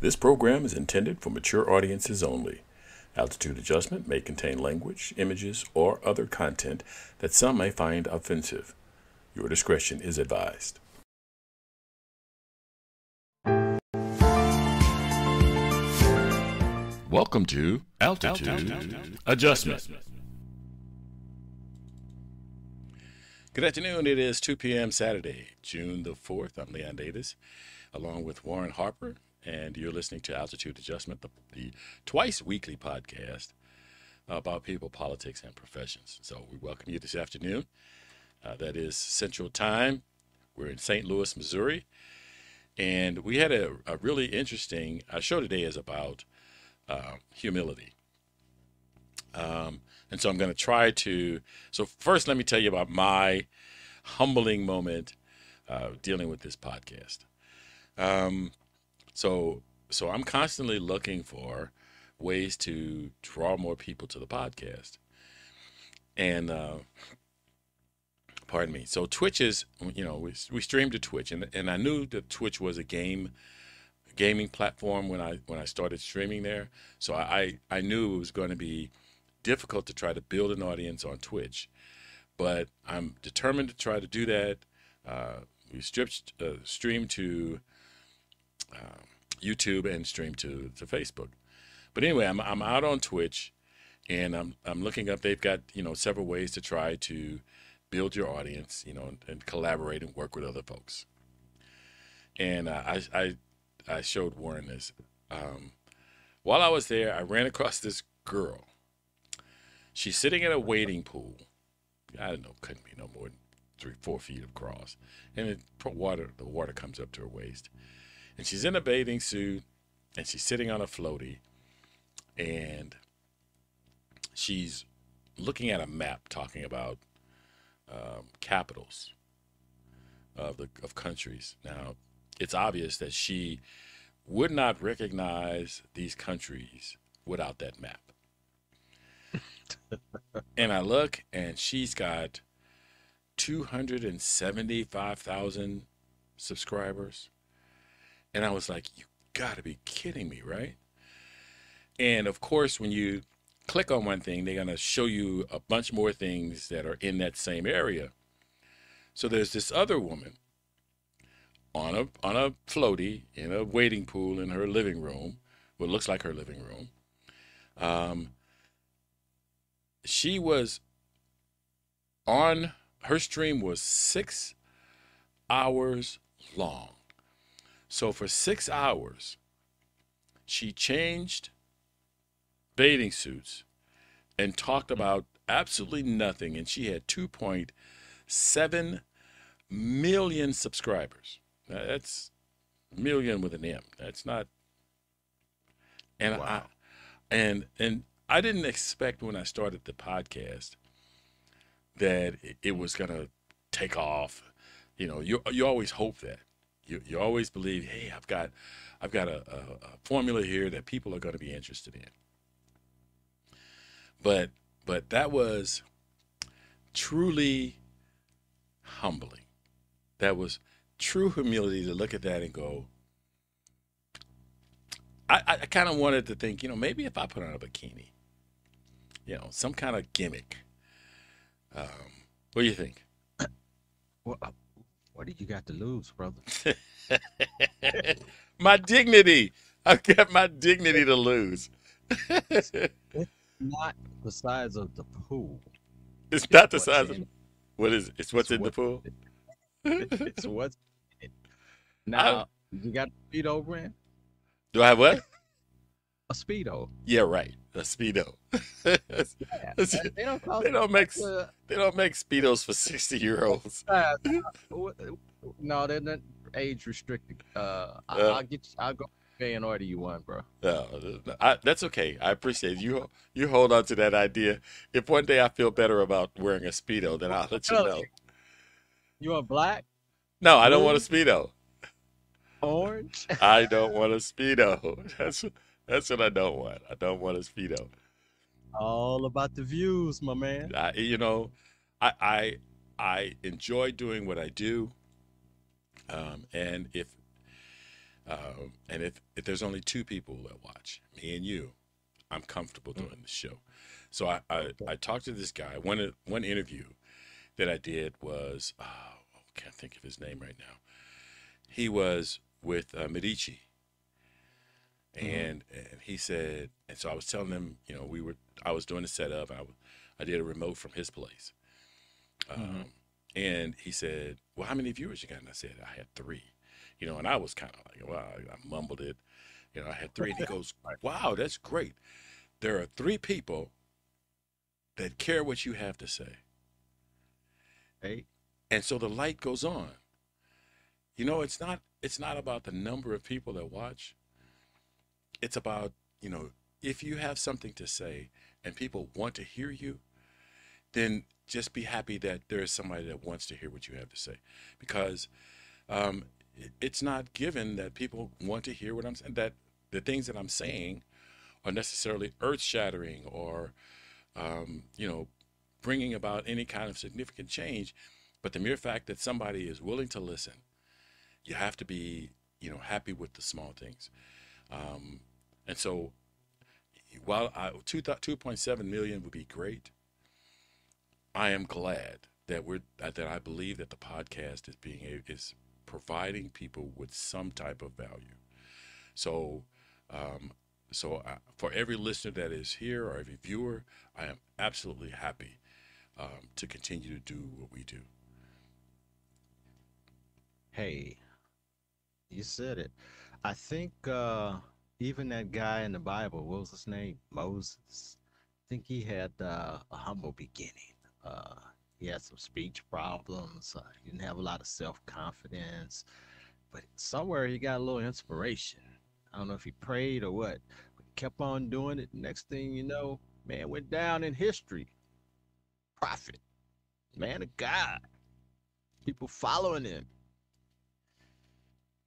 This program is intended for mature audiences only. Altitude adjustment may contain language, images, or other content that some may find offensive. Your discretion is advised. Welcome to Altitude, Altitude. Adjustment. Good afternoon. It is 2 p.m. Saturday, June the 4th. I'm Leon Davis, along with Warren Harper, and you're listening to Altitude Adjustment, the, the twice weekly podcast about people, politics, and professions. So we welcome you this afternoon. Uh, that is Central Time. We're in St. Louis, Missouri. And we had a, a really interesting, our show today is about uh, humility. Um, and so I'm going to try to. So, first, let me tell you about my humbling moment uh, dealing with this podcast. Um, so, so I'm constantly looking for ways to draw more people to the podcast. And, uh, pardon me. So Twitch is, you know, we, we stream to Twitch, and and I knew that Twitch was a game gaming platform when I when I started streaming there. So I I knew it was going to be difficult to try to build an audience on Twitch, but I'm determined to try to do that. Uh, we stripped, uh, stream to uh, YouTube and stream to, to Facebook. But anyway, I'm, I'm out on Twitch and I'm, I'm looking up. They've got, you know, several ways to try to build your audience, you know, and, and collaborate and work with other folks. And uh, I, I, I showed Warren this. Um, while I was there, I ran across this girl She's sitting in a wading pool. I don't know, couldn't be no more than three, four feet across. And the water, the water comes up to her waist. And she's in a bathing suit and she's sitting on a floaty and she's looking at a map talking about um, capitals of the of countries. Now, it's obvious that she would not recognize these countries without that map and I look, and she's got 275,000 subscribers. And I was like, you gotta be kidding me, right? And of course, when you click on one thing, they're gonna show you a bunch more things that are in that same area. So there's this other woman on a on a floaty in a wading pool in her living room, what looks like her living room. Um, she was on her stream was six hours long. So for six hours, she changed bathing suits and talked about absolutely nothing. And she had 2.7 million subscribers. That's million with an M. That's not. And wow. I, and and I didn't expect when I started the podcast that it was going to take off. You know, you you always hope that. You you always believe, hey, I've got I've got a, a, a formula here that people are going to be interested in. But but that was truly humbling. That was true humility to look at that and go, I, I kind of wanted to think, you know, maybe if I put on a bikini, you know, some kind of gimmick. Um, what do you think? Uh, what do you got to lose, brother? my dignity. I've got my dignity to lose. it's not the size of the pool. It's, it's not the size of. What is it? It's what's it's in what, the pool. it's what's. Now you got a over brand. Do I have what? A speedo. Yeah, right a speedo. yeah, they don't call they don't make uh, they don't make speedos for sixty year olds. Uh, no, they're not age restricted. Uh, I, will uh. get you, I'll go pay and order you one, bro. No, I, that's okay. I appreciate it. you. You hold on to that idea. If one day I feel better about wearing a speedo, then I'll let you know. You want black? No, I don't want a speedo. Orange? I don't want a speedo. That's that's what I don't want. I don't want a speedo. All about the views, my man. I, you know, I I I enjoy doing what I do, um, and if Um, and if, if there's only two people that watch, me and you, I'm comfortable doing the show. So I, I, I talked to this guy. One one interview that I did was oh, I can't think of his name right now. He was with uh, Medici, mm-hmm. and he said, and so I was telling him, you know, we were I was doing the setup. I I did a remote from his place, mm-hmm. um, and he said, well, how many viewers you got? And I said I had three, you know, and I was kind of like, well, I, I mumbled it, you know, I had three. And he goes, wow, that's great. There are three people that care what you have to say. Hey. And so the light goes on. You know, it's not it's not about the number of people that watch. It's about, you know, if you have something to say and people want to hear you, then just be happy that there is somebody that wants to hear what you have to say. Because um, it's not given that people want to hear what I'm saying, that the things that I'm saying are necessarily earth shattering or um, you know, bringing about any kind of significant change. But the mere fact that somebody is willing to listen, you have to be, you know, happy with the small things. Um, and so, while I, 2, 2.7 million would be great, I am glad that we're that I believe that the podcast is being is providing people with some type of value. So um, so uh, for every listener that is here or every viewer, I am absolutely happy um, to continue to do what we do. Hey, you said it. I think uh, even that guy in the Bible, what was his name? Moses. I think he had uh, a humble beginning. Uh, he had some speech problems. Uh, he didn't have a lot of self confidence, but somewhere he got a little inspiration I don't know if he prayed or what, but he kept on doing it. Next thing you know, man went down in history. Prophet, man of God, people following him.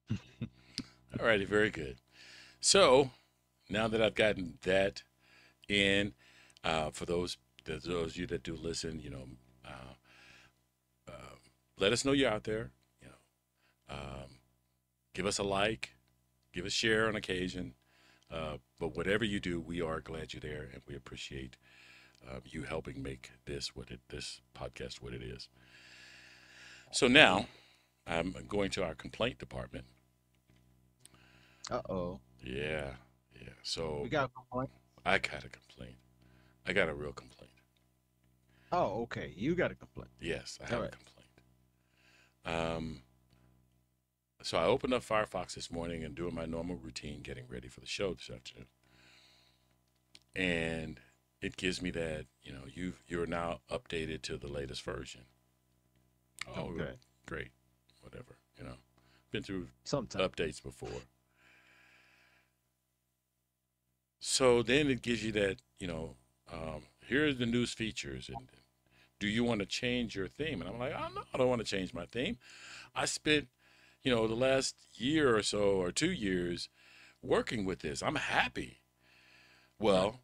All righty, very good. So now that I've gotten that in, uh, for those those of you that do listen, you know, uh, uh, let us know you're out there. You know, um, give us a like, give a share on occasion. Uh, but whatever you do, we are glad you're there, and we appreciate uh, you helping make this what it this podcast what it is. So now, I'm going to our complaint department. Uh oh. Yeah, yeah. So we got a complaint. I got a complaint. I got a real complaint. Oh, okay. You got a complaint. Yes, I have right. a complaint. Um, so I opened up Firefox this morning and doing my normal routine, getting ready for the show this afternoon. And it gives me that, you know, you you're now updated to the latest version. Oh, okay. great. Whatever, you know. Been through Sometime. updates before. So then it gives you that, you know, um, here's the news features and do you want to change your theme? And I'm like, oh no, I don't want to change my theme. I spent you know, the last year or so or two years working with this. I'm happy. Well,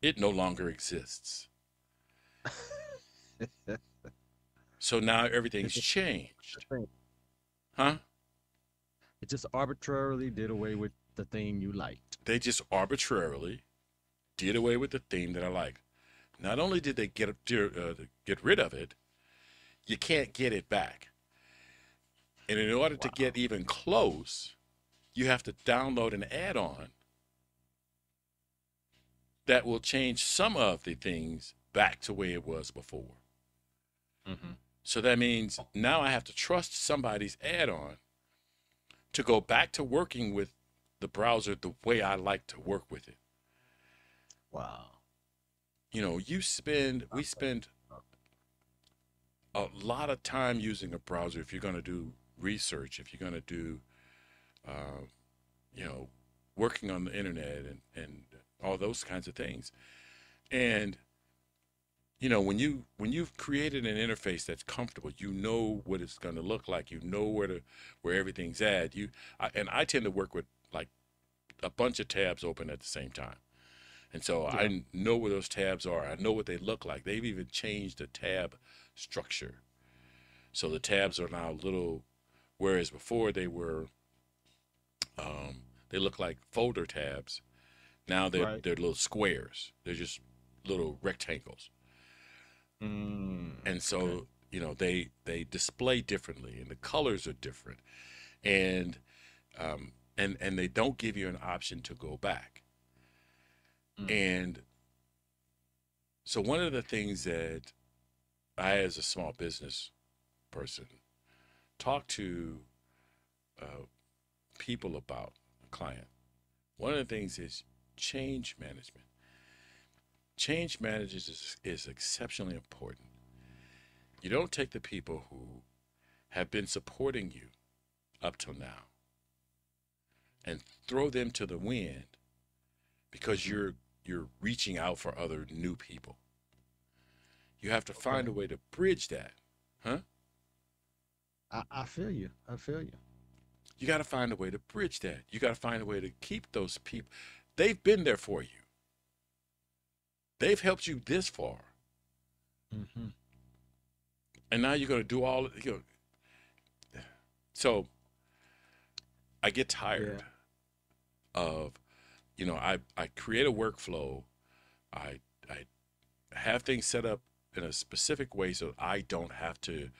it no longer exists. so now everything's changed. Huh? It just arbitrarily did away with the theme you liked. They just arbitrarily did away with the theme that I liked. Not only did they get uh, get rid of it, you can't get it back. And in order wow. to get even close, you have to download an add on that will change some of the things back to where it was before. Mm-hmm. So that means now I have to trust somebody's add on to go back to working with the browser the way I like to work with it. Wow. You know, you spend, we spend a lot of time using a browser if you're going to do research, if you're going to do, uh, you know, working on the internet and, and all those kinds of things. And, you know, when you when you've created an interface that's comfortable, you know what it's going to look like. You know where to where everything's at. You I, and I tend to work with a bunch of tabs open at the same time. And so yeah. I know where those tabs are. I know what they look like. They've even changed the tab structure. So the tabs are now little Whereas before they were Um, they look like folder tabs. Now they're Right. they're little squares. They're just little rectangles. Mm, and so okay. you know they they display differently and the colors are different and um and and they don't give you an option to go back. Mm. and so one of the things that i as a small business person talk to uh, people about a client one of the things is change management. Change managers is, is exceptionally important. You don't take the people who have been supporting you up till now and throw them to the wind because you're you're reaching out for other new people. You have to find a way to bridge that. I, I feel you. I feel you. You got to find a way to bridge that. You got to find a way to keep those people. They've been there for you. They've helped you this far. hmm and now you're going to do all you know so i get tired of you know i i create a workflow. I i have things set up in a specific way so i don't have to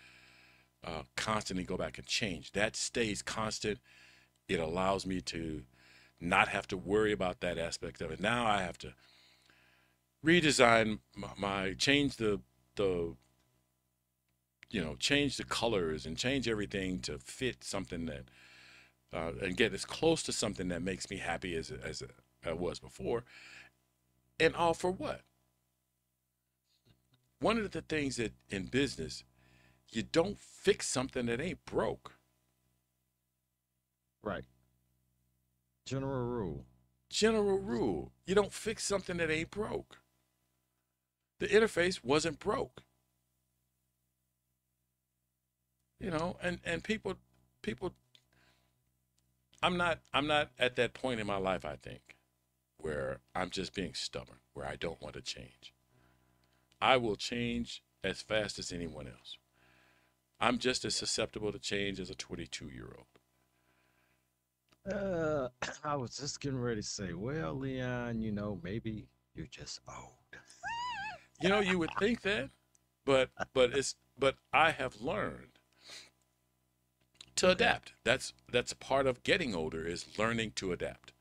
uh, constantly go back and change. That stays constant. It allows me to not have to worry about that aspect of it. Now i have to redesign my, my change the the you know, change the colors and change everything to fit something that, uh, and get as close to something that makes me happy as as I was before, and all for what? One of the things that in business, you don't fix something that ain't broke. Right. General rule. General rule: you don't fix something that ain't broke. The interface wasn't broke. you know and and people people i'm not i'm not at that point in my life i think where i'm just being stubborn where i don't want to change. I will change as fast as anyone else. I'm just as susceptible to change as a 22 year old Uh, I was just getting ready to say, well, Leon, you know, maybe you're just old. you know you would think that but but it's but i have learned to adapt. That's that's part of getting older is learning to adapt.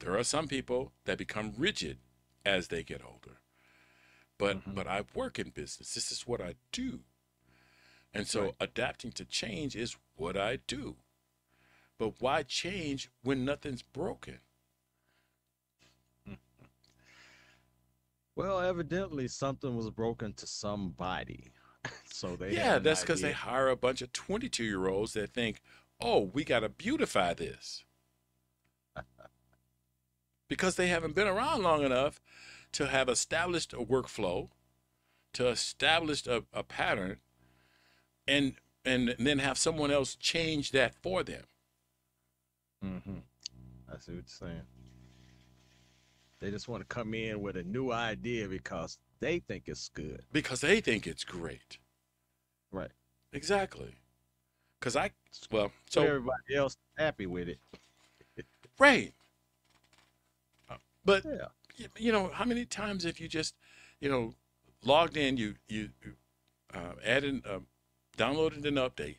There are some people that become rigid as they get older. But Mhm. but i work in business. This is what i do. And so Right. adapting to change is what i do. But why change when nothing's broken? Well, evidently something was broken to somebody. So they yeah that's because they hire a bunch of 22 year olds that think oh we got to beautify this because they haven't been around long enough to have established a workflow to establish a, a pattern and and then have someone else change that for them Mm-hmm. I see what you're saying. They just want to come in with a new idea because they think it's good. because they think it's great Right. exactly because i well So everybody else happy with it. right Uh, but Yeah. you know how many times have you just you know logged in you you you, uh, added uh, downloaded an update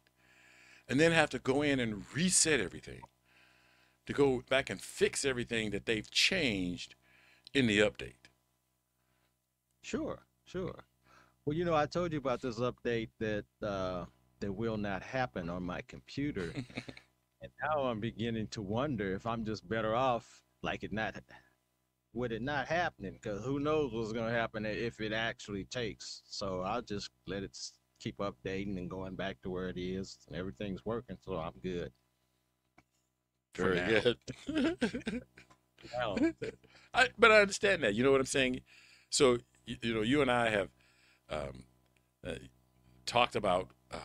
and then have to go in and reset everything to go back and fix everything that they've changed in the update Sure, sure. Well, you know, I told you about this update that uh, that will not happen on my computer, and now I'm beginning to wonder if I'm just better off like it not with it not happening, because who knows what's going to happen if it actually takes. So I'll just let it keep updating and going back to where it is, and everything's working, so I'm good. Very good I, but I understand that. You know what I'm saying? So you, you know, you and I have um, uh, talked about uh,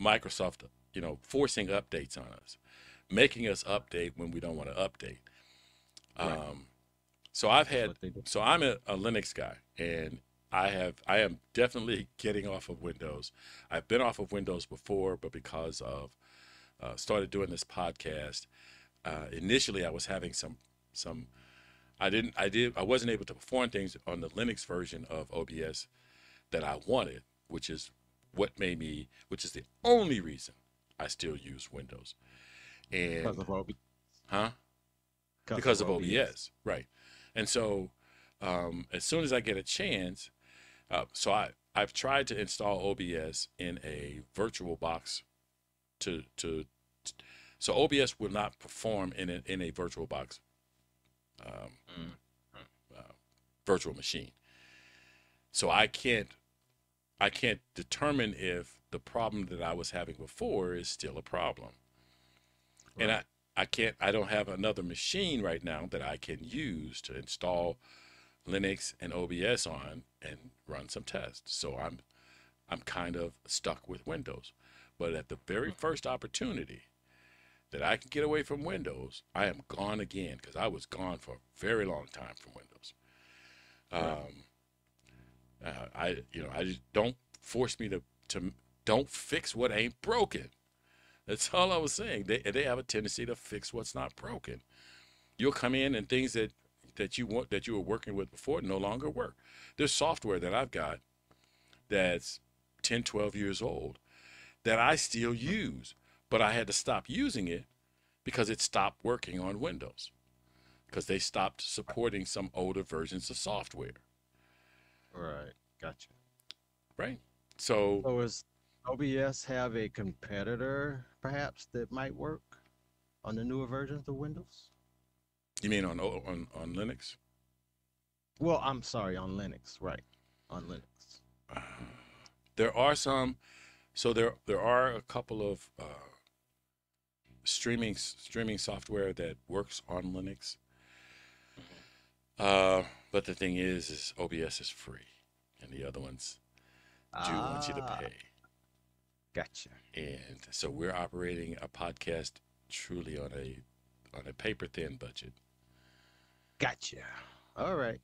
Microsoft, you know, forcing updates on us, making us update when we don't want to update. Right. Um, so I've had, what they do. so I'm a, a Linux guy, and I have, I am definitely getting off of Windows. I've been off of Windows before, but because of uh, started doing this podcast, uh, initially I was having some some I didn't I did I wasn't able to perform things on the Linux version of OBS that I wanted, which is what made me which is the only reason I still use Windows. And Because of OBS. huh? Because of OBS, right? And so um, as soon as I get a chance, uh, so I I've tried to install OBS in a virtual box to to so OBS will not perform in a, in a virtual box um, Mm. uh, virtual machine. So I can't I can't determine if the problem that I was having before is still a problem. And I I can't I don't have another machine right now that I can use to install Linux and OBS on and run some tests. So I'm I'm kind of stuck with Windows. But at the very first opportunity that I can get away from Windows, I am gone again because I was gone for a very long time from Windows. Um, uh, I you know I just don't force me to to don't fix what ain't broken. That's all I was saying. They they have a tendency to fix what's not broken. You'll come in and things that that you want that you were working with before no longer work. There's software that I've got that's 10, 12 years old that I still use, but I had to stop using it because it stopped working on Windows because they stopped supporting some older versions of software, Right. Gotcha. right? So So is OBS have a competitor perhaps that might work on the newer versions of Windows? you mean on on on Linux? Well, I'm sorry, on Linux, right? On Linux. Uh, there are some so there there are a couple of uh, streaming streaming software that works on linux uh, but the thing is is obs is free and the other ones do want you to Ah, pay Gotcha. and so we're operating a podcast truly on a on a paper thin budget Gotcha. All right.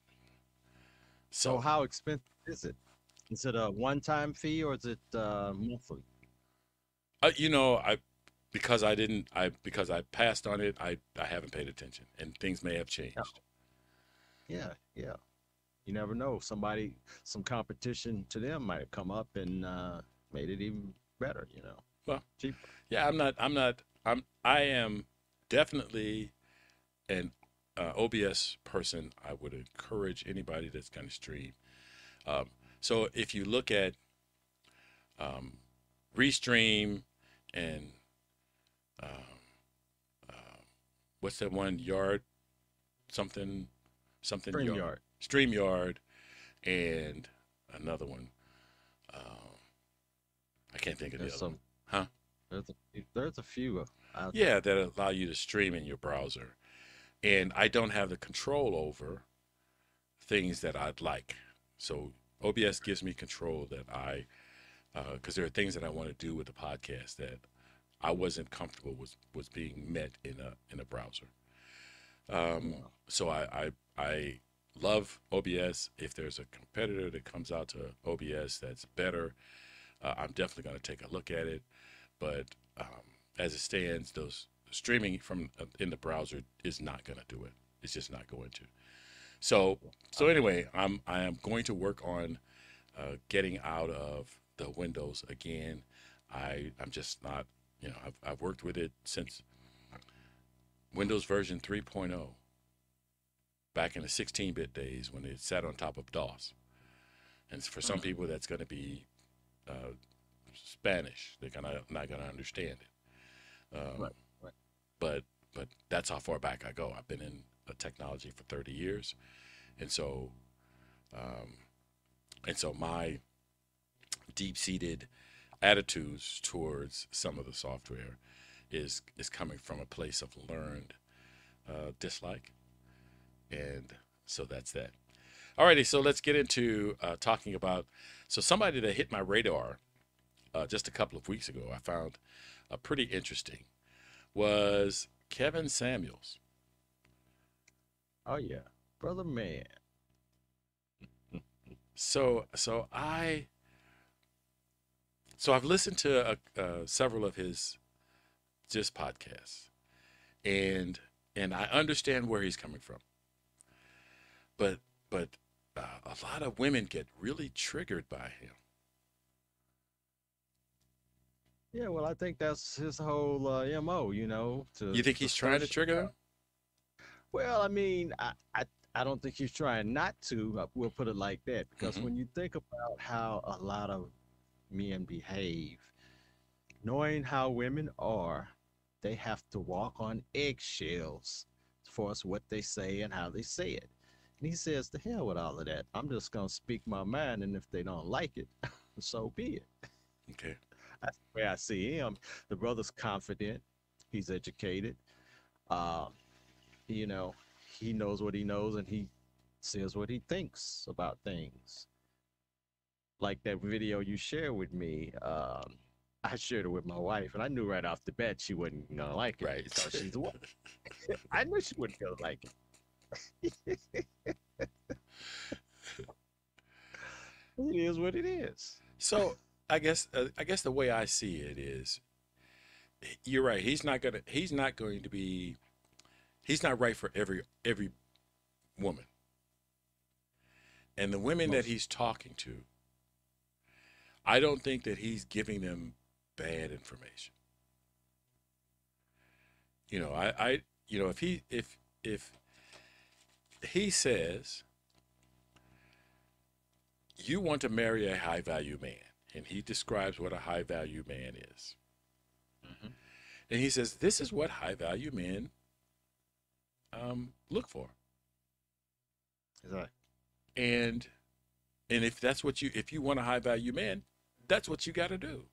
So so how expensive is it? Is it a one-time fee or is it uh, monthly? uh, you know i because i didn't i because i passed on it i i haven't paid attention and things may have changed Yeah, yeah. You never know. Somebody, some competition to them might have come up and uh, made it even better. You know. Well. Yeah, I'm not. I'm not. I'm. I am definitely an uh, OBS person. I would encourage anybody that's going to stream. Um, so if you look at um, Restream and um, uh, what's that one yard something something StreamYard. StreamYard and another one. Um, I can't think of the There's other one. some. Huh? There's a few- there's a few. Out Yeah, that allow you to stream in your browser. And I don't have the control over things that I'd like. So OBS gives me control that I, because there are things that I want to do with the podcast that I wasn't comfortable with was being met in a in a browser. Um, Yeah. so I, I I love OBS. If there's a competitor that comes out to OBS that's better, uh, I'm definitely going to take a look at it. But um, as it stands, those streaming from uh, in the browser is not going to do it. It's just not going to. So so anyway, I'm I am going to work on uh, getting out of the Windows again. I I'm just not you know I've I've worked with it since Windows version 3.0 back in the 16-bit days when it sat on top of DOS. And for some Mhm. people, that's going to be uh, Spanish. They're gonna not gonna understand it. Um, Right, right. But but that's how far back I go. I've been in technology for 30 years, and so um, and so my deep-seated attitudes towards some of the software is is coming from a place of learned uh, dislike, and so that's that. Alrighty, so let's get into uh, talking about so somebody that hit my radar uh, just a couple of weeks ago. I found uh, pretty interesting was Kevin Samuels. Oh yeah, brother man. So so I so I've listened to uh, uh, several of his just podcasts, and and I understand where he's coming from. But but uh, a lot of women get really triggered by him. Yeah, well, I think that's his whole uh, mo. You know, to You think he's trying to trigger them? Well, I mean, I, I I don't think he's trying not to. uh, We'll put it like that because Mhm. when you think about how a lot of men behave, knowing how women are, they have to walk on eggshells as far as what they say and how they say it. And he says, "To hell with all of that. I'm just gonna speak my mind, and if they don't like it, so be it." Okay. That's the way I see him. The brother's confident. He's educated. Um, you know, he knows what he knows and he says what he thinks about things. Like that video you shared with me. Um, I shared it with my wife, and I knew right off the bat she wasn't gonna like it. Right. So she's woman. I knew she wouldn't gonna like it. it is what it is. So I guess uh, I guess the way I see it is, you're right. He's not gonna. He's not going to be. He's not right for every every woman. And the women that he's talking to, I don't think that he's giving them bad information. You know, I, I you know, if he if if he says you want to marry a high value man, and he describes what a high value man is. Mhm. And he says, This is what high value men um, look for. Exactly. And and if that's what you if you want a high value man, that's what you got to do.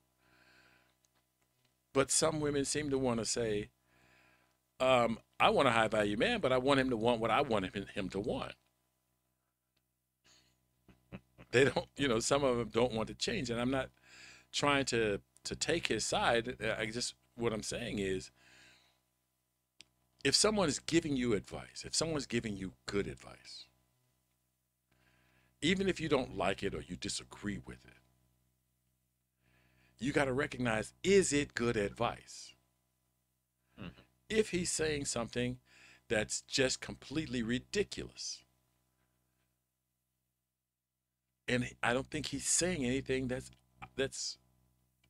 But some women seem to want to say, um, I want a high value man, but I want him to want what I want him, him to want. They don't, you know, some of them don't want to change, and I'm not trying to to take his side. I just what I'm saying is, if someone is giving you advice, if someone's giving you good advice, even if you don't like it or you disagree with it, you got to recognize is it good advice? Mhm. If he's saying something that's just completely ridiculous, and I don't think he's saying anything that's that's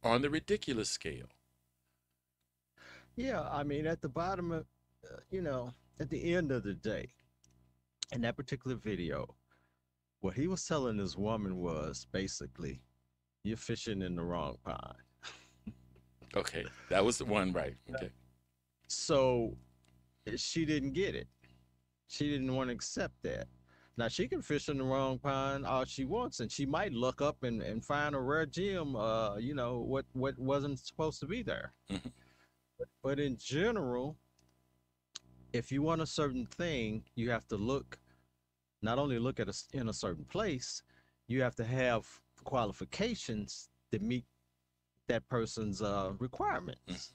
on the ridiculous scale. Yeah, I mean, at the bottom of, uh, you know, at the end of the day, in that particular video, what he was telling this woman was basically, you're fishing in the wrong pond. Okay, that was the one, right? Okay, So she didn't get it. She didn't want to accept that. Now she can fish in the wrong pond all she wants, and she might look up and, and find a rare gem. Uh, you know what what wasn't supposed to be there. Mhm. But, but in general, if you want a certain thing, you have to look. Not only look at a in a certain place, you have to have qualifications that meet that person's uh, requirements.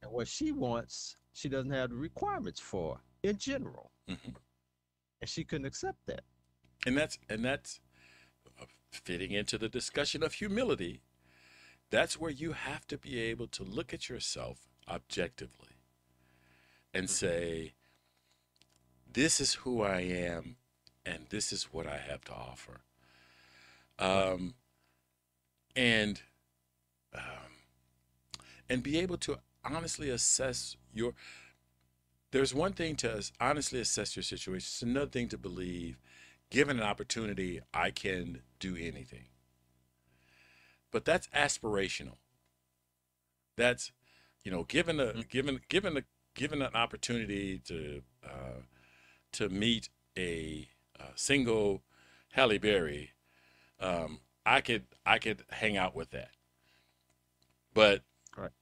And what she wants, she doesn't have the requirements for in general. Mhm. And she couldn't accept that. and that's and that's uh, fitting into the discussion of humility. That's where you have to be able to look at yourself objectively and say, "This is who I am, and this is what I have to offer." Um, and um, and be able to honestly assess your there's one thing to honestly assess your situation. It's another thing to believe given an opportunity i can do anything. But that's aspirational. That's you know given a Mhm. given given a given an opportunity to uh, to meet a, uh single Halle Berry, um, I could I could hang out with that. But Right.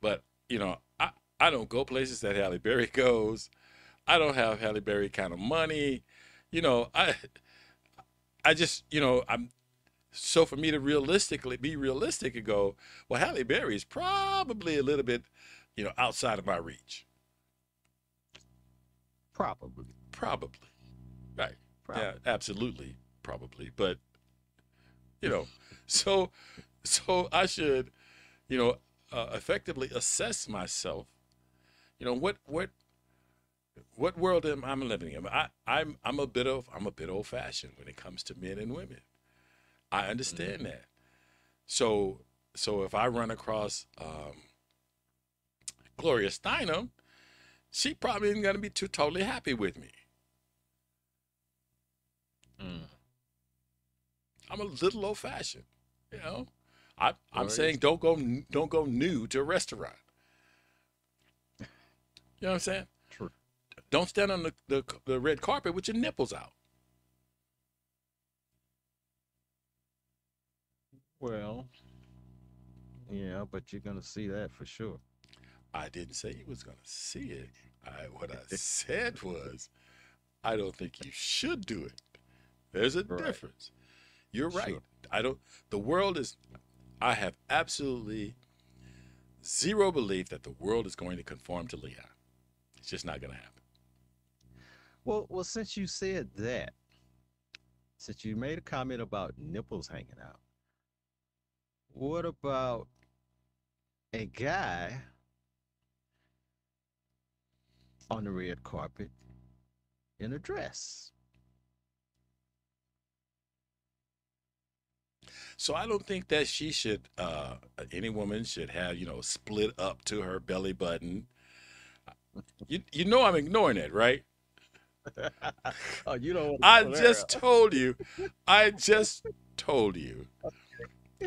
but you know I I don't go places that Halle Berry goes. I don't have Halle Berry kind of money. You know I I just you know I'm so for me to realistically be realistic and go well Halle Berry is probably a little bit you know outside of my reach. Probably. Probably. Right. Probably. Yeah, absolutely, probably. But you know, so so I should, you know, uh, effectively assess myself. You know what what what world am I living in? I, I'm I'm a bit of I'm a bit old fashioned when it comes to men and women. I understand Mhm. that. So so if I run across um, Gloria Steinem, she probably isn't gonna be too totally happy with me. Mm. I'm a little old fashioned, you know. I, I'm Gloria saying don't go don't go new to a restaurant. You know what I'm saying? True. Don't stand on the, the, the red carpet with your nipples out. Well, yeah, but you're gonna see that for sure. I didn't say you was gonna see it. I what I said was, I don't think you should do it. There's a Right. difference. You're right. Sure. I don't. The world is. I have absolutely zero belief that the world is going to conform to Leon. It's just not going to happen. Well, well, since you said that, since you made a comment about nipples hanging out, what about a guy on the red carpet in a dress? So I don't think that she should. Uh, any woman should have you know split up to her belly button. You you know I'm ignoring it, right? oh, you don't. I just told you. I just told you.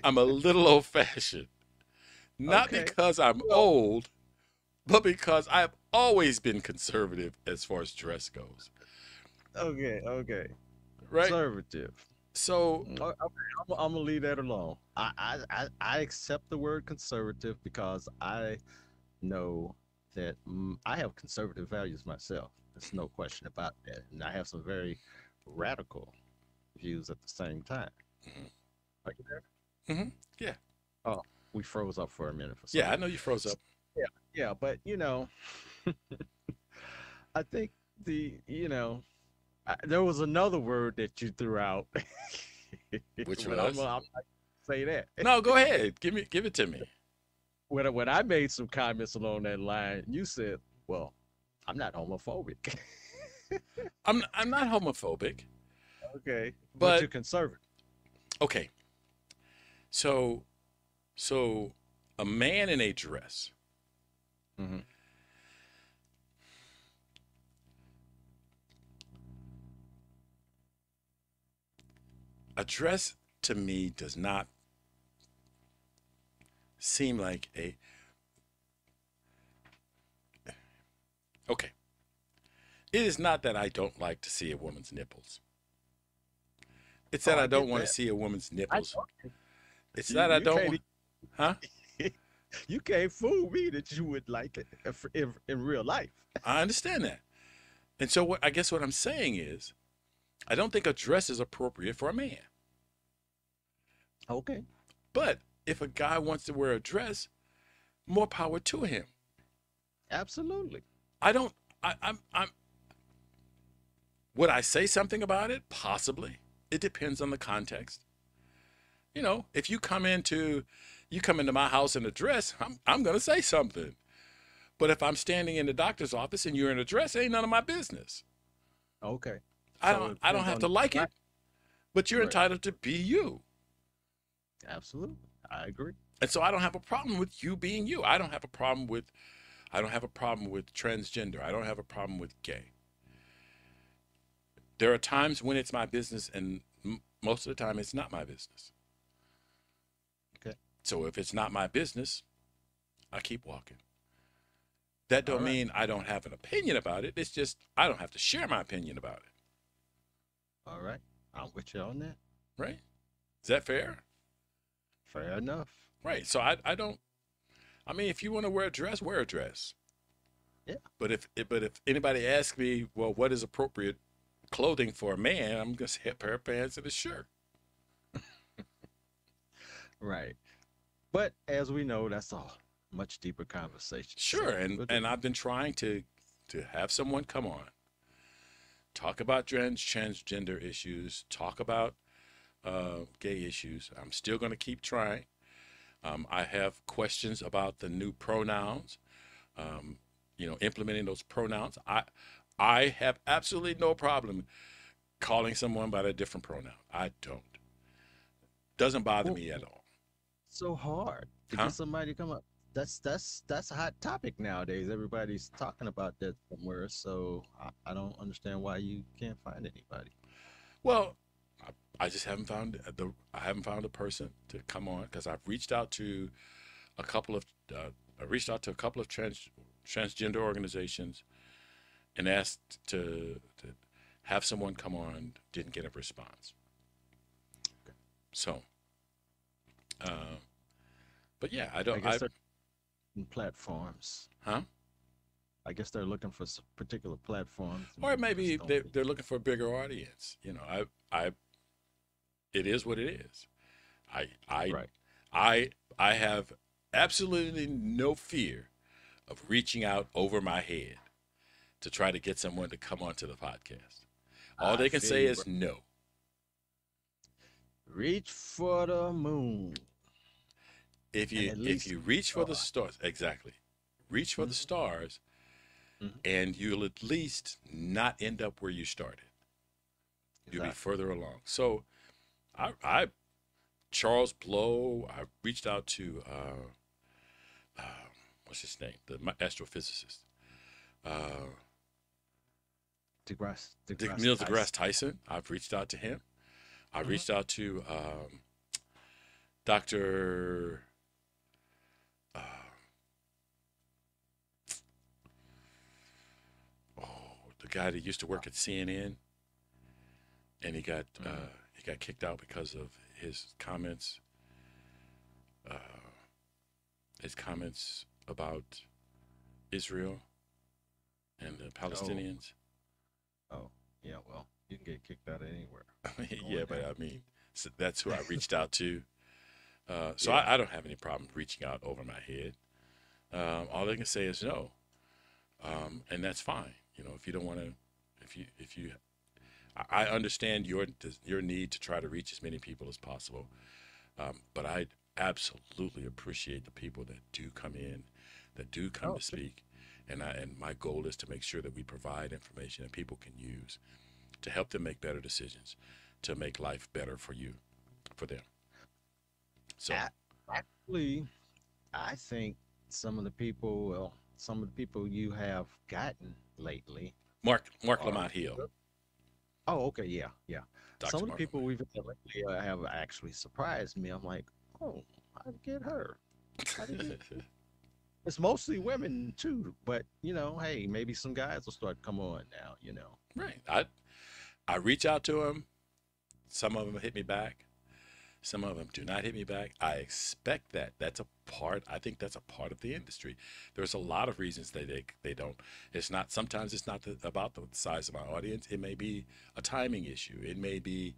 I'm a little old fashioned. Not Okay. because I'm old, but because I've always been conservative as far as dress goes. Okay, okay. Right? Conservative. So, Mm, Okay, I'm, I'm gonna leave that alone. I, I I I accept the word conservative because I know that mm, I have conservative values myself. There's no question about that, and I have some very radical views at the same time. Mhm. Are you there? Mhm, yeah. Oh, we froze up for a minute for yeah, I know you froze up. Yeah, yeah, but you know, I think the you know, I, there was another word that you threw out. Which but I'm. I'm not say that. No, go ahead. Give me give it to me. when I- when I made some comments along that line, you said, "Well, I'm not homophobic." I'm I'm not homophobic. okay, but, But- you're conservative. Okay. So so a man in a dress Mhm. A dress to me does not seem like a okay. It is not that i don't like to see a woman's nipples. It's oh, that Oh, I i don't want to see a woman's nipples. it's You- that i don't want huh? You can't fool me that you would like it if, in real life. i understand that. And so what i guess what i'm saying is i don't think a dress is appropriate for a man Okay. but if a guy wants to wear a dress more power to him Absolutely. I don't. I, I'm. I'm. Would I say something about it? Possibly. It depends on the context. You know, if you come into, you come into my house in a dress, I'm. I'm gonna say something. But if I'm standing in the doctor's office and you're in a dress, it ain't none of my business. Okay. I don't. I don't have to like it, but you're Right. entitled to be you. Absolutely. I agree. And so I don't have a problem with you being you. I don't have a problem with I don't have a problem with transgender. I don't have a problem with gay. There are times when it's my business and m- most of the time it's not my business. Okay. So if it's not my business, I keep walking. That don't right. mean I don't have an opinion about it. It's just I don't have to share my opinion about it, All right. I'm with you on that. right? Is that fair? Fair enough. Right. So I I don't I mean if you want to wear a dress, wear a dress. Yeah. But if but if anybody asks me, well, what is appropriate clothing for a man, I'm gonna say a pair of pants and a shirt. Right. But as we know, that's a much deeper conversation. Sure. So And and I've been trying to to have someone come on, talk about trans transgender issues, talk about uh, gay issues. I'm still gonna keep trying. Um, I have questions about the new pronouns. Um, you know, implementing those pronouns. I I have absolutely no problem calling someone by a different pronoun. I don't. Doesn't bother Well, me at all. so hard to Huh? get somebody to come up. That's that's that's a hot topic nowadays. Everybody's talking about that somewhere. So I, I don't understand why you can't find anybody. Well, I, I just haven't found the I haven't found a person to come on because I've reached out to a couple of uh, I reached out to a couple of trans transgender organizations and asked to to have someone come on. Didn't get a response. So, uh, but yeah, I I don't. guess I, in platforms. huh? I guess they're looking for particular platforms. Or maybe they're, they're looking for a bigger audience. You know, I, I, it is what it is. I, I, Right. I, I have absolutely no fear of reaching out over my head to try to get someone to come onto the podcast. All I they can say you, is no. reach for the moon. If you if you reach for the stars, exactly, reach for the Mhm. stars, Mhm. and you'll at least not end up where you started. You'll be further along. So, I, I Charles Blow, I reached out to uh, uh, what's his name, the astrophysicist, uh, DeGrasse, De- DeGrasse Neil deGrasse Tyson. I've reached out to him. I Mhm. reached out to um, Doctor. Uh, oh, the guy that used to work at CNN, and he got uh, Mhm. he got kicked out because of his comments. Uh, his comments about Israel and the Palestinians. Oh, yeah. Well, you can get kicked out of anywhere. yeah, but down. I mean, so that's who I reached out to. Uh, so Yeah. I, I don't have any problem reaching out over my head. Um, all they can say is no, um, and that's fine. You know, if you don't want to, if you if you, I, understand your your need to try to reach as many people as possible, um, but I absolutely appreciate the people that do come in, that do come Oh, to speak, and I, and my goal is to make sure that we provide information that people can use to help them make better decisions, to make life better for you, for them. So. Actually, I think some of the people, well, some of the people you have gotten lately. Marc Marc are- Lamont Hill, Oh, okay, yeah, yeah. Dr. some of the people we've had lately uh, have actually surprised me. I'm like, oh, I get her? It's mostly women too, but you know, hey, maybe some guys will start come on now. You know, Right. I I reach out to them. Some of them hit me back. Some of them do not hit me back. I expect that. That's a part. I think that's a part of the industry. There's a lot of reasons they they, they don't. It's not. Sometimes it's not the, about the size of my audience. It may be a timing issue. It may be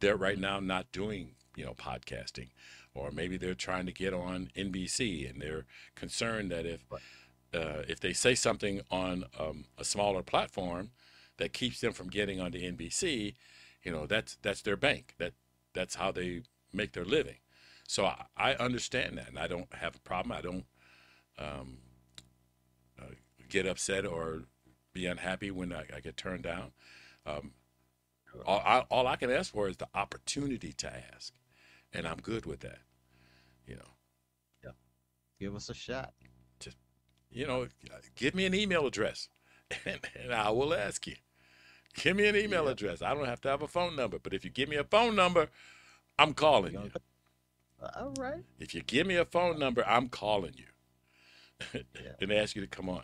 they're right now not doing you know podcasting, or maybe they're trying to get on NBC and they're concerned that if uh, if they say something on um, a smaller platform that keeps them from getting onto NBC, you know that's that's their bank. That that's how they make their living. So I, I understand that, and I don't have a problem. I don't um, uh, get upset or be unhappy when I, I get turned down. Um, all, I, all I can ask for is the opportunity to ask, and I'm good with that. You know, Yeah. give us a shot. Just, you know, give me an email address, and, and I will ask you. Give me an email Yeah. address. I don't have to have a phone number, but if you give me a phone number, I'm calling You. All right. If you give me a phone number, I'm calling you Yeah. and ask you to come on.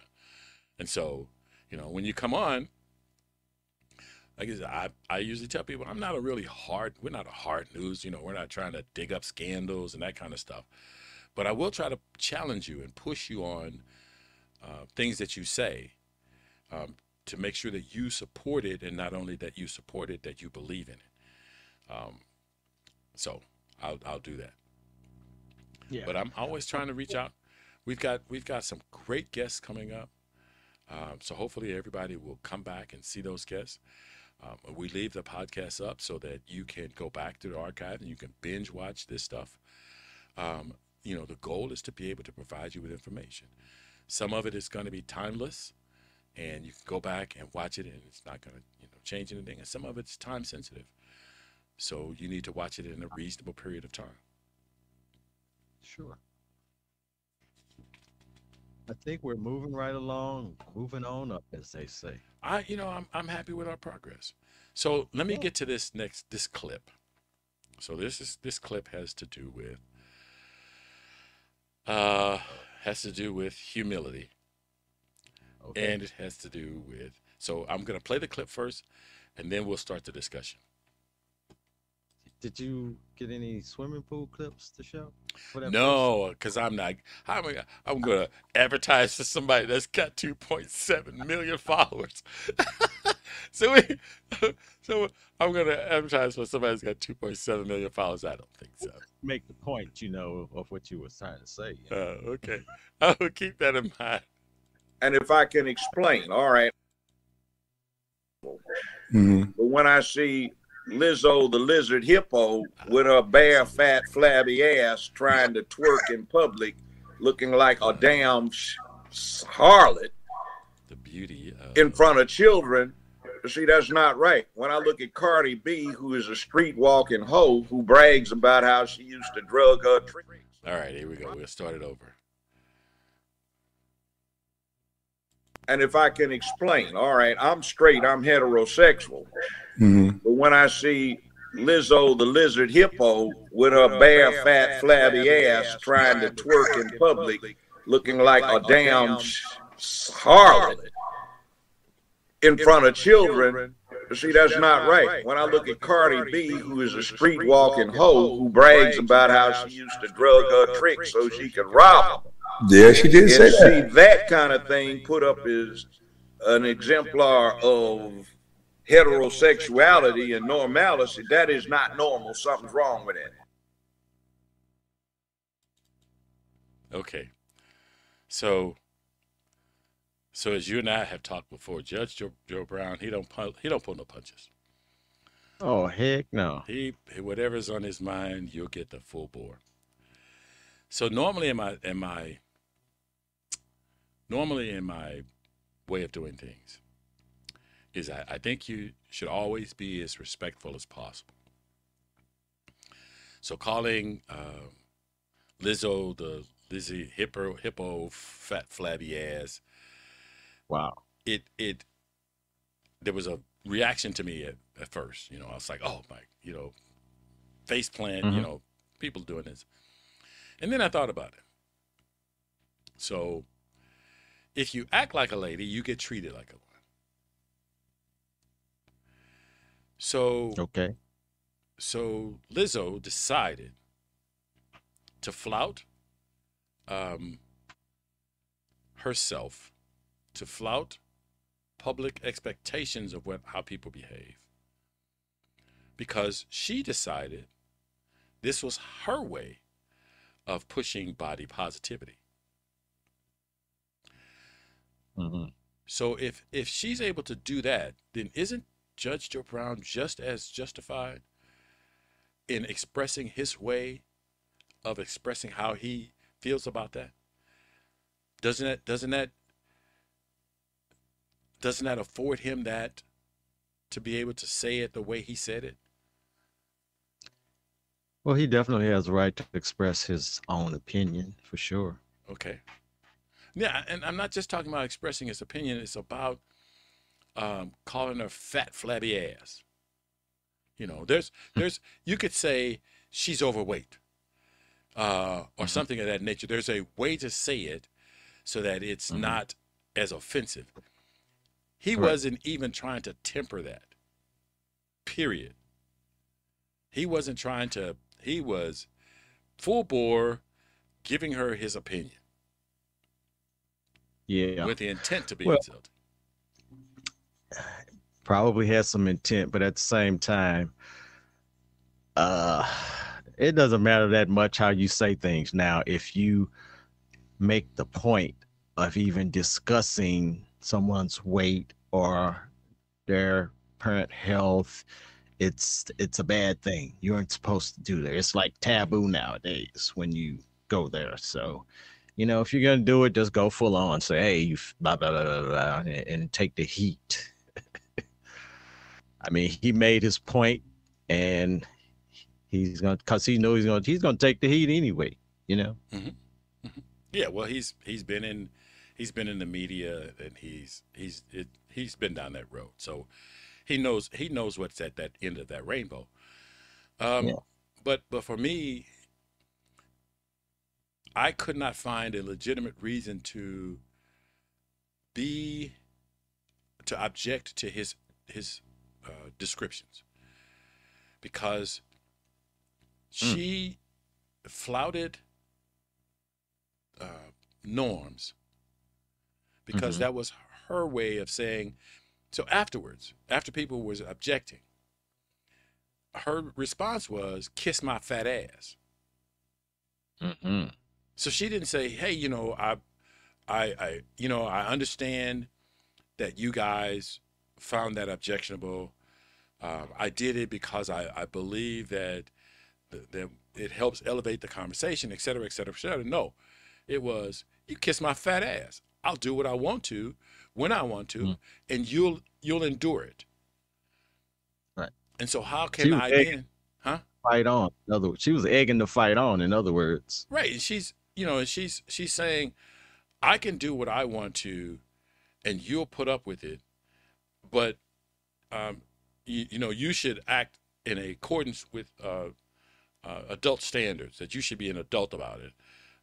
And so, you know, when you come on, like I said, I, I usually tell people I'm not a really hard, we're not a hard news, you know, we're not trying to dig up scandals and that kind of stuff. But I will try to challenge you and push you on uh, things that you say um, to make sure that you support it and not only that you support it, that you believe in it. Um, so I'll, I'll do that Yeah. but I'm always trying to reach out. We've got we've got some great guests coming up, um, so hopefully everybody will come back and see those guests. Um, we leave the podcast up so that you can go back to the archive and you can binge watch this stuff. Um, you know, the goal is to be able to provide you with information. Some of it is going to be timeless, and you can go back and watch it, and it's not going to you know change anything. And some of it's time sensitive, so you need to watch it in a reasonable period of time. Sure. I think we're moving right along, moving on up, as they say. I you know I'm I'm happy with our progress. So let me Yeah. get to this next this clip. So this is this clip has to do with uh has to do with humility Okay. and it has to do with so I'm gonna play the clip first and then we'll start the discussion. Did you get any swimming pool clips to show? for No, because I'm not. I'm, I'm going to advertise for somebody that's got 2.7 million followers. so, we, so I'm going to advertise for somebody that's got 2.7 million followers. I don't think so. Make the point, you know, of what you were trying to say. you Uh, okay, I will keep that in mind. And if I can explain, all right. Mhm. But when I see Lizzo the lizard hippo with her bare, fat, flabby ass trying to twerk in public, looking like a damn sh- harlot The beauty of in front of children, see, that's not right. When I look at Cardi B, who is a street walking hoe who brags about how she used to drug her. Tri- All right, here we go. We'll start it over. And if I can explain, all right, I'm straight, I'm heterosexual. Mhm. But when I see Lizzo the lizard hippo with her bare, fat, flabby ass trying to twerk in public, looking like a damn sh- harlot in front of children, see, that's not right. When I look at Cardi B, who is a street walking hoe who brags about how she used to drug her tricks so she could rob them. Yeah, she did And say see, that. that kind of thing put up as an exemplar of heterosexuality and normality. That is not normal. Something's wrong with it. Okay. So, so as you and I have talked before, Judge Joe, Joe Brown, he don't pu- he don't pull no punches. Oh heck no! He whatever's on his mind, you'll get the full bore. So normally in my in my normally in my way of doing things is I, I think you should always be as respectful as possible. So calling uh, Lizzo the Lizzie hippo hippo fat flabby ass Wow. it it there was a reaction to me at, at first. You know, I was like, oh my, you know, face plant, you Mhm. know, people doing this. And then I thought about it. So if you act like a lady, you get treated like a one. So Okay. so Lizzo decided to flout um, herself, to flout public expectations of what how people behave, because she decided this was her way of pushing body positivity. Hmm So if if she's able to do that, then isn't Judge Joe Brown just as justified in expressing his way of expressing how he feels about that? Doesn't that doesn't that doesn't that afford him that to be able to say it the way he said it? Well, he definitely has the right to express his own opinion for sure. Okay. Yeah, and I'm not just talking about expressing his opinion. It's about um, calling her fat, flabby ass. You know, there's, there's, you could say she's overweight, uh, or Mhm. something of that nature. There's a way to say it so that it's Mhm. not as offensive. He Right. wasn't even trying to temper that. Period. He wasn't trying to. He was full bore, giving her his opinion Yeah. with the intent to be Well- insulting. probably has some intent, but at the same time, uh, it doesn't matter that much how you say things. Now, if you make the point of even discussing someone's weight or their parent health, it's it's a bad thing. You aren't supposed to do that. It's like taboo nowadays when you go there. So you know, if you're gonna do it, just go full on. Say, hey, you blah blah blah blah, blah and, and take the heat. I mean, he made his point, and he's gonna, cause he knows he's gonna, he's gonna take the heat anyway. You know. Yeah, well, he's he's been in he's been in the media and he's he's it, he's been down that road, so he knows he knows what's at that end of that rainbow. Um, Yeah. but but for me, I could not find a legitimate reason to be to object to his his uh, descriptions because she flouted uh, norms because Mhm. that was her way of saying so afterwards after people was objecting her response was kiss my fat ass Mm-hmm. So she didn't say hey you know i i i you know i understand that you guys found that objectionable um, i did it because i i believe that th- that it helps elevate the conversation et cetera et cetera et cetera no it was you kiss my fat ass i'll do what i want to when i want to Mm. and you'll you'll endure it Right. and so how can i then huh Fight on. In other words, she was egging the fight on. In other words. Right. And she's, you know, and she's she's saying, I can do what I want to, and you'll put up with it, but, um, you, you know, you should act in accordance with uh, uh, adult standards. That you should be an adult about it,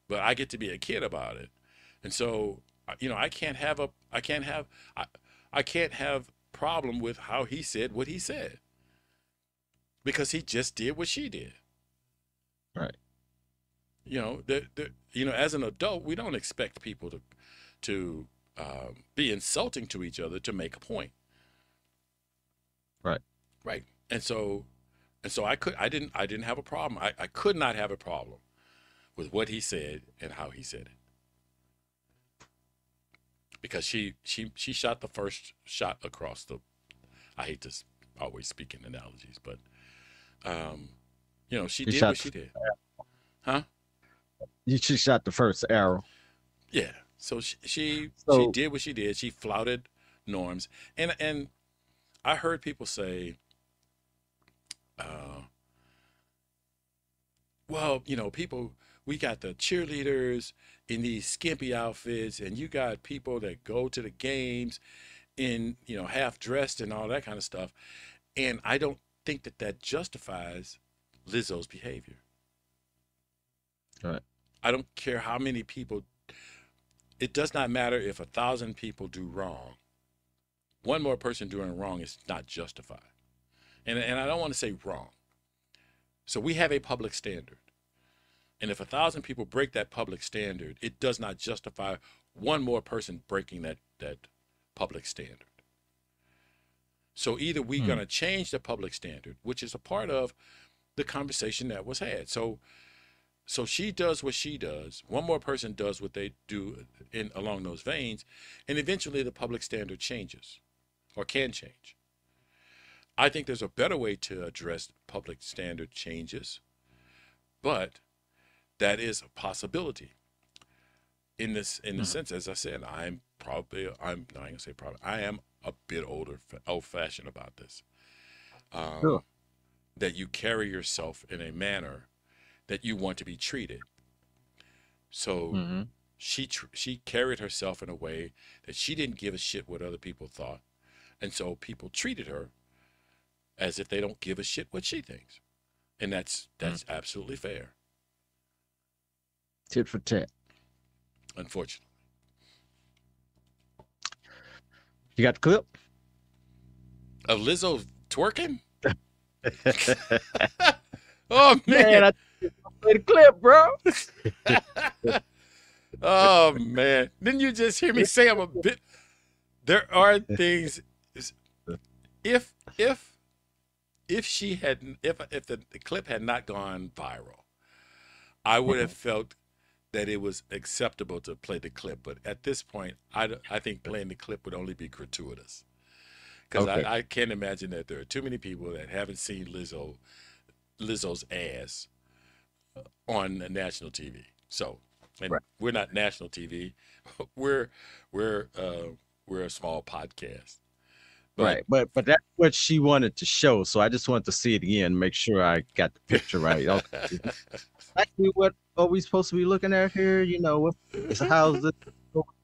but I get to be a kid about it, and so uh, you know, I can't have a, I can't have, I, I can't have problem with how he said what he said, because he just did what she did you know, the, the, you know, as an adult, we don't expect people to to um, be insulting to each other to make a point. Right. Right. And so, and so I could, I didn't, I didn't have a problem. I, I could not have a problem with what he said and how he said it. Because she, she, she shot the first shot across the. I hate to always speak in analogies, but, um, you know, she She did what she did. Huh? You she shot the first arrow. Yeah. So she she, she did what she did. She flouted norms, and and I heard people say, uh, "Well, you know, people, we got the cheerleaders in these skimpy outfits, and you got people that go to the games in you know half dressed and all that kind of stuff," and I don't think that that justifies Lizzo's behavior. Right. I don't care how many people. It does not matter if a thousand people do wrong. One more person doing wrong is not justified. And, and I don't want to say wrong. So we have a public standard. And if a thousand people break that public standard, it does not justify one more person breaking that, that public standard. So either we're Hmm. going to change the public standard, which is a part of the conversation that was had. So so she does what she does. One more person does what they do in along those veins, and eventually the public standard changes, or can change. I think there's a better way to address public standard changes, but that is a possibility. In this, in the Mhm. sense, as I said, I'm probably, I'm not gonna say probably, I am a bit older, old fashioned about this. Um, Sure. That you carry yourself in a manner that you want to be treated. So Mm-hmm. she tr- she carried herself in a way that she didn't give a shit what other people thought, and so people treated her as if they don't give a shit what she thinks, and that's that's absolutely fair. Tit for tat. Unfortunately, You got the clip? of Lizzo twerking. oh man! Man, I play the clip, bro. oh man! Didn't you just hear me say I'm a bit? There are things. If if if she had if if the, the clip had not gone viral, I would have felt that it was acceptable to play the clip. But at this point, I I think playing the clip would only be gratuitous because Okay. I, I can't imagine that there are too many people that haven't seen Lizzo Lizzo's ass on national TV. So and Right. we're not national TV. We're we're uh, we're a small podcast. But right. But but that's what she wanted to show. So I just wanted to see it again, make sure I got the picture right. Okay. Actually, what are we supposed to be looking at here? You know, what how's this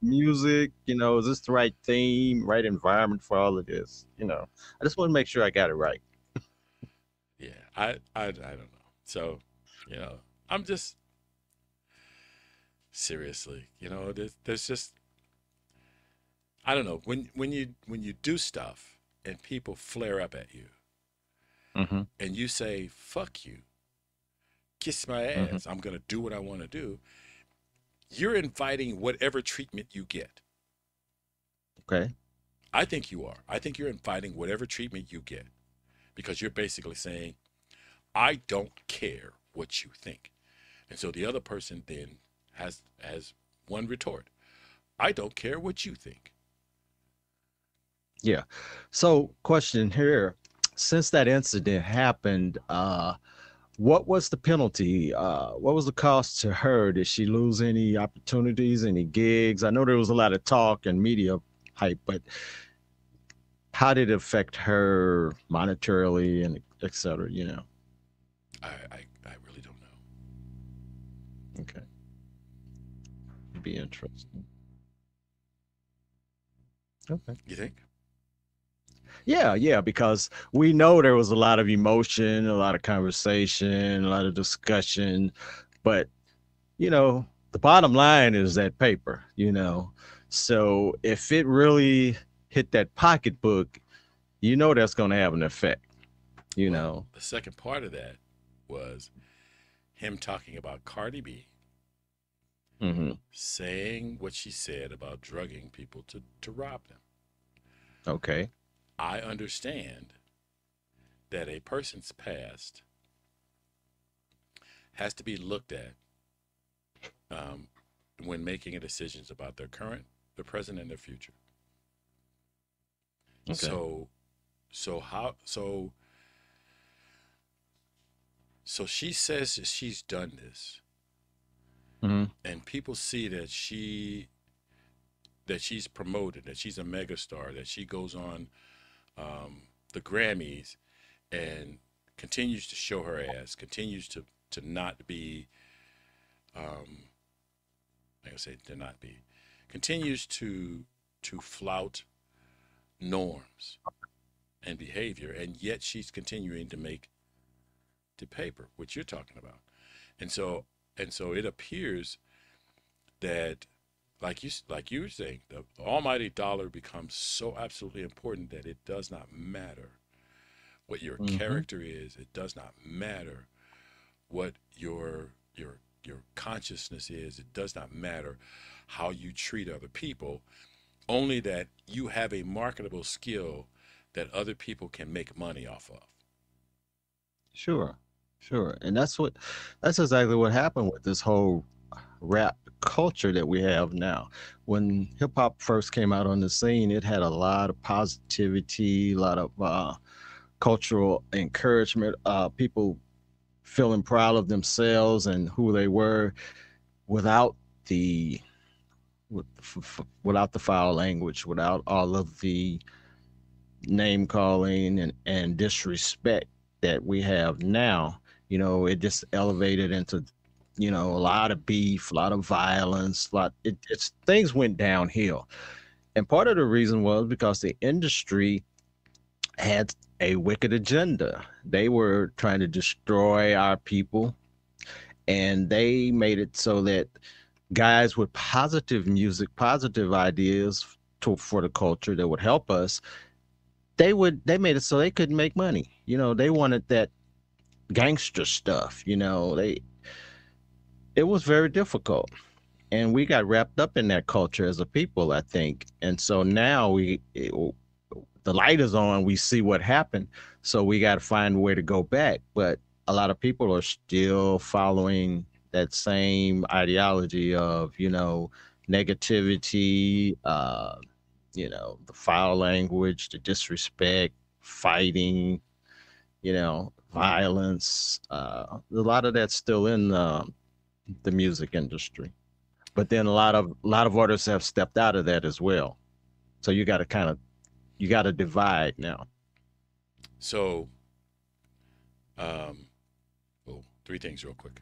music? You know, is this the right theme, right environment for all of this? You know, I just want to make sure I got it right. yeah, I, I I don't know. So, you know, I'm just seriously, you know, there's, there's just I don't know when when you when you do stuff and people flare up at you Mm-hmm. and you say fuck you, kiss my ass, I'm gonna do what I want to do. You're inviting whatever treatment you get. Okay. I think you are. I think you're inviting whatever treatment you get because you're basically saying, I don't care what you think. And so the other person then has has one retort. I don't care what you think. Yeah. So, question here: Since that incident happened, uh, what was the penalty? Uh, what was the cost to her? Did she lose any opportunities, any gigs? I know there was a lot of talk and media hype, but how did it affect her monetarily and et cetera? You know. I I, It'd be interesting. Okay. You think? Yeah, yeah, because we know there was a lot of emotion, a lot of conversation, a lot of discussion, but you know, the bottom line is that paper, you know. So if it really hit that pocketbook, you know that's going to have an effect, you Well, know. The second part of that was him talking about Cardi B hmm saying what she said about drugging people to, to rob them. Okay. I understand that a person's past has to be looked at um, when making decisions about their current, their present, and their future. Okay. So, so how so so she says that she's done this, hmm and people see that she that she's promoted, that she's a megastar, that she goes on um, the Grammys and continues to show her ass, continues to to not be, um, like I say to not be, continues to to flout norms and behavior, and yet she's continuing to make the paper, which you're talking about, and so and so it appears that like you like you were saying, the almighty dollar becomes so absolutely important that it does not matter what your Mhm. character is. It does not matter what your your your consciousness is. It does not matter how you treat other people. Only that you have a marketable skill that other people can make money off of. Sure, sure. And that's what that's exactly what happened with this whole rap culture that we have now. When hip hop first came out on the scene, it had a lot of positivity, a lot of uh, cultural encouragement, uh, people feeling proud of themselves and who they were without the without the foul language, without all of the name calling and, and disrespect that we have now, you know, it just elevated into, you know, a lot of beef, a lot of violence, a lot. It, it's things went downhill, and part of the reason was because the industry had a wicked agenda. They were trying to destroy our people, and they made it so that guys with positive music, positive ideas to, for the culture that would help us they would they made it so they couldn't make money you know they wanted that gangster stuff you know they it was very difficult. And we got wrapped up in that culture as a people i think. And so now we it, the light is on we see what happened. So we got to find a way to go back. But a lot of people are still following that same ideology of you know negativity uh you know, the foul language, the disrespect, fighting, you know, violence. Uh, a lot of that's still in the, the music industry. But then a lot of a lot of artists have stepped out of that as well. So you got to kind of you got to divide now. So, um, oh, three things real quick.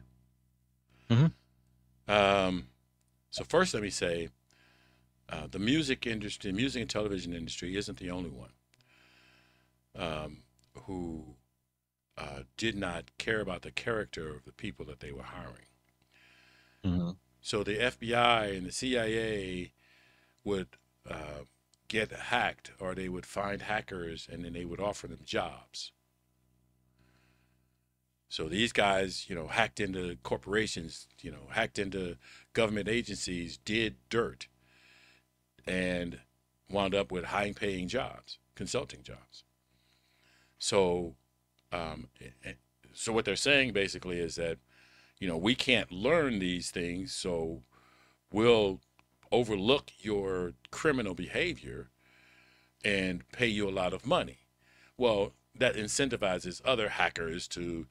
Mm-hmm. Um, so first, let me say, uh, the music industry, music and television industry, isn't the only one um, who uh, did not care about the character of the people that they were hiring. Mhm. So the FBI and the CIA would uh, get hacked, or they would find hackers, and then they would offer them jobs. So these guys, you know, hacked into corporations, you know, hacked into government agencies, did dirt, and wound up with high-paying jobs, consulting jobs. So, um, so what they're saying basically is that, you know, we can't learn these things, so we'll overlook your criminal behavior and pay you a lot of money. Well, that incentivizes other hackers to,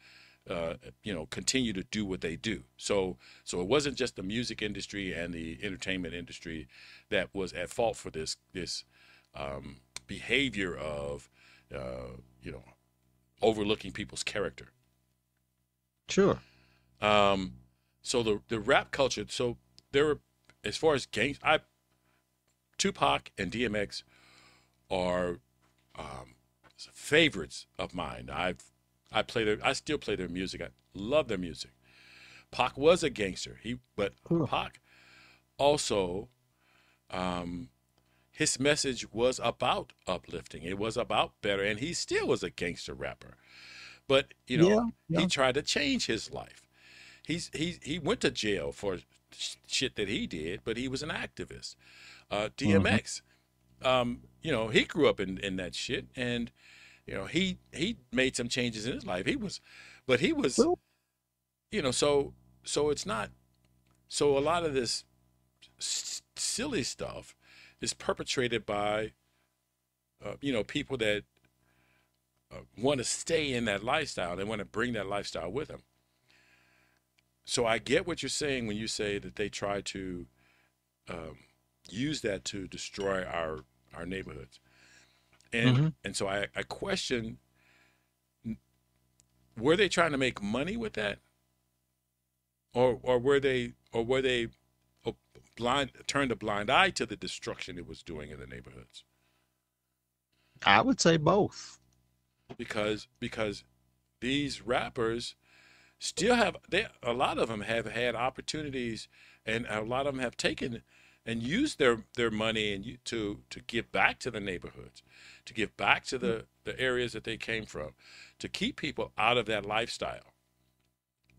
uh, you know, continue to do what they do. So, so it wasn't just the music industry and the entertainment industry that was at fault for this this um, behavior of, uh, you know, overlooking people's character. Sure. Um, so the the rap culture. So there were, as far as gangs, I, Tupac and DMX are um, favorites of mine. I've I play their, I still play their music. I love their music. Pac was a gangster. He, but Cool. Pac also, um, his message was about uplifting. It was about better, and he still was a gangster rapper. But you know, Yeah, yeah. he tried to change his life. He's he he went to jail for sh- shit that he did, but he was an activist. Uh, DMX, um, you know, he grew up in in that shit, and you know, he he made some changes in his life. He was, but he was, Well- you know, so so it's not. So a lot of this s- silly stuff is perpetrated by, uh, you know, people that uh, want to stay in that lifestyle. They want to bring that lifestyle with them. So I get what you're saying when you say that they try to um, use that to destroy our our neighborhoods, and Mhm. and so I, I question: were they trying to make money with that, or or were they or were they blind turned a blind eye to the destruction it was doing in the neighborhoods? I would say both. because because these rappers still have they a lot of them have had opportunities and a lot of them have taken and used their their money and you- to to give back to the neighborhoods to give back to the the areas that they came from to keep people out of that lifestyle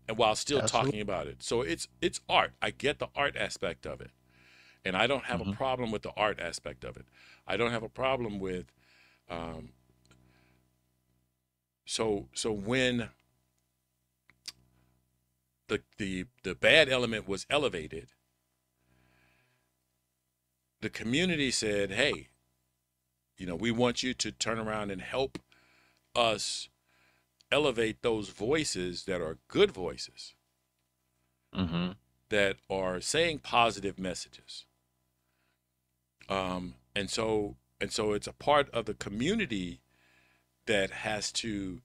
and while still Absolutely. talking about it so it's it's art i get the art aspect of it and i don't have a Mhm. problem with the art aspect of it i don't have a problem with um, so so when the the the bad element was elevated the community said hey you know we want you to turn around and help us elevate those voices that are good voices Mm-hmm. that are saying positive messages. Um, and so and so it's a part of the community that has to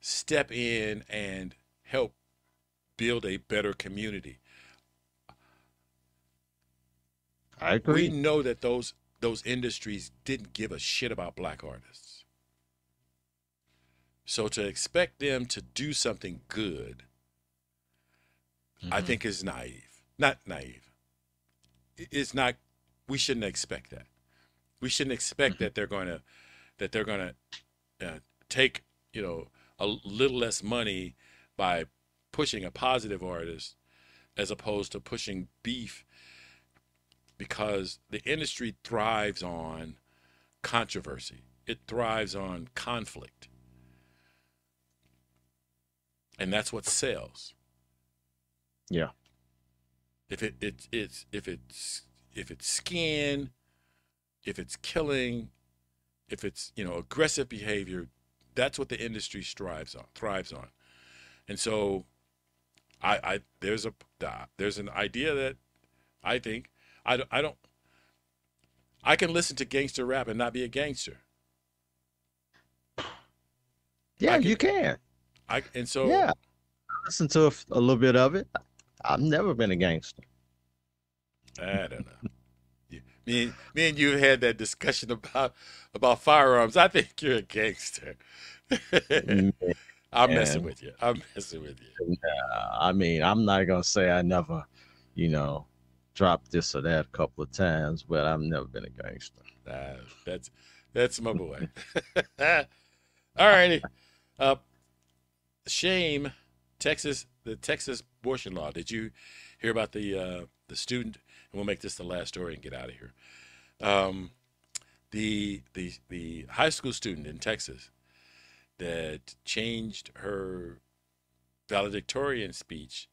step in and help build a better community. I agree We know that those those industries didn't give a shit about black artists. So to expect them to do something good I Mhm. think is naive. Not naive. It's not. We shouldn't expect that. We shouldn't expect Mhm. that they're going to that they're going to uh, take you know a little less money by pushing a positive artist as opposed to pushing beef because the industry thrives on controversy. It thrives on conflict. And that's what sells Yeah. if it, it it's if it's if it's skin if it's killing if it's you know aggressive behavior that's what the industry strives on thrives on and so I, I there's a there's an idea that I think I, don't- I don't I can listen to gangster rap and not be a gangster. Yeah, can- you can. I and so Yeah. Listen to a little bit of it. I've never been a gangster. I don't know. You- Me, and- me and you had that discussion about about firearms. I think you're a gangster. I'm messing with you. I'm messing with you. I mean, I'm not gonna say I never, you know, dropped this or that a couple of times, but I've never been a gangster. That's that's my boy. All righty. Uh, shame, Texas, the Texas abortion law. Did you hear about the uh, the student? And we'll make this the last story and get out of here. Um, the the the high school student in Texas that changed her valedictorian speech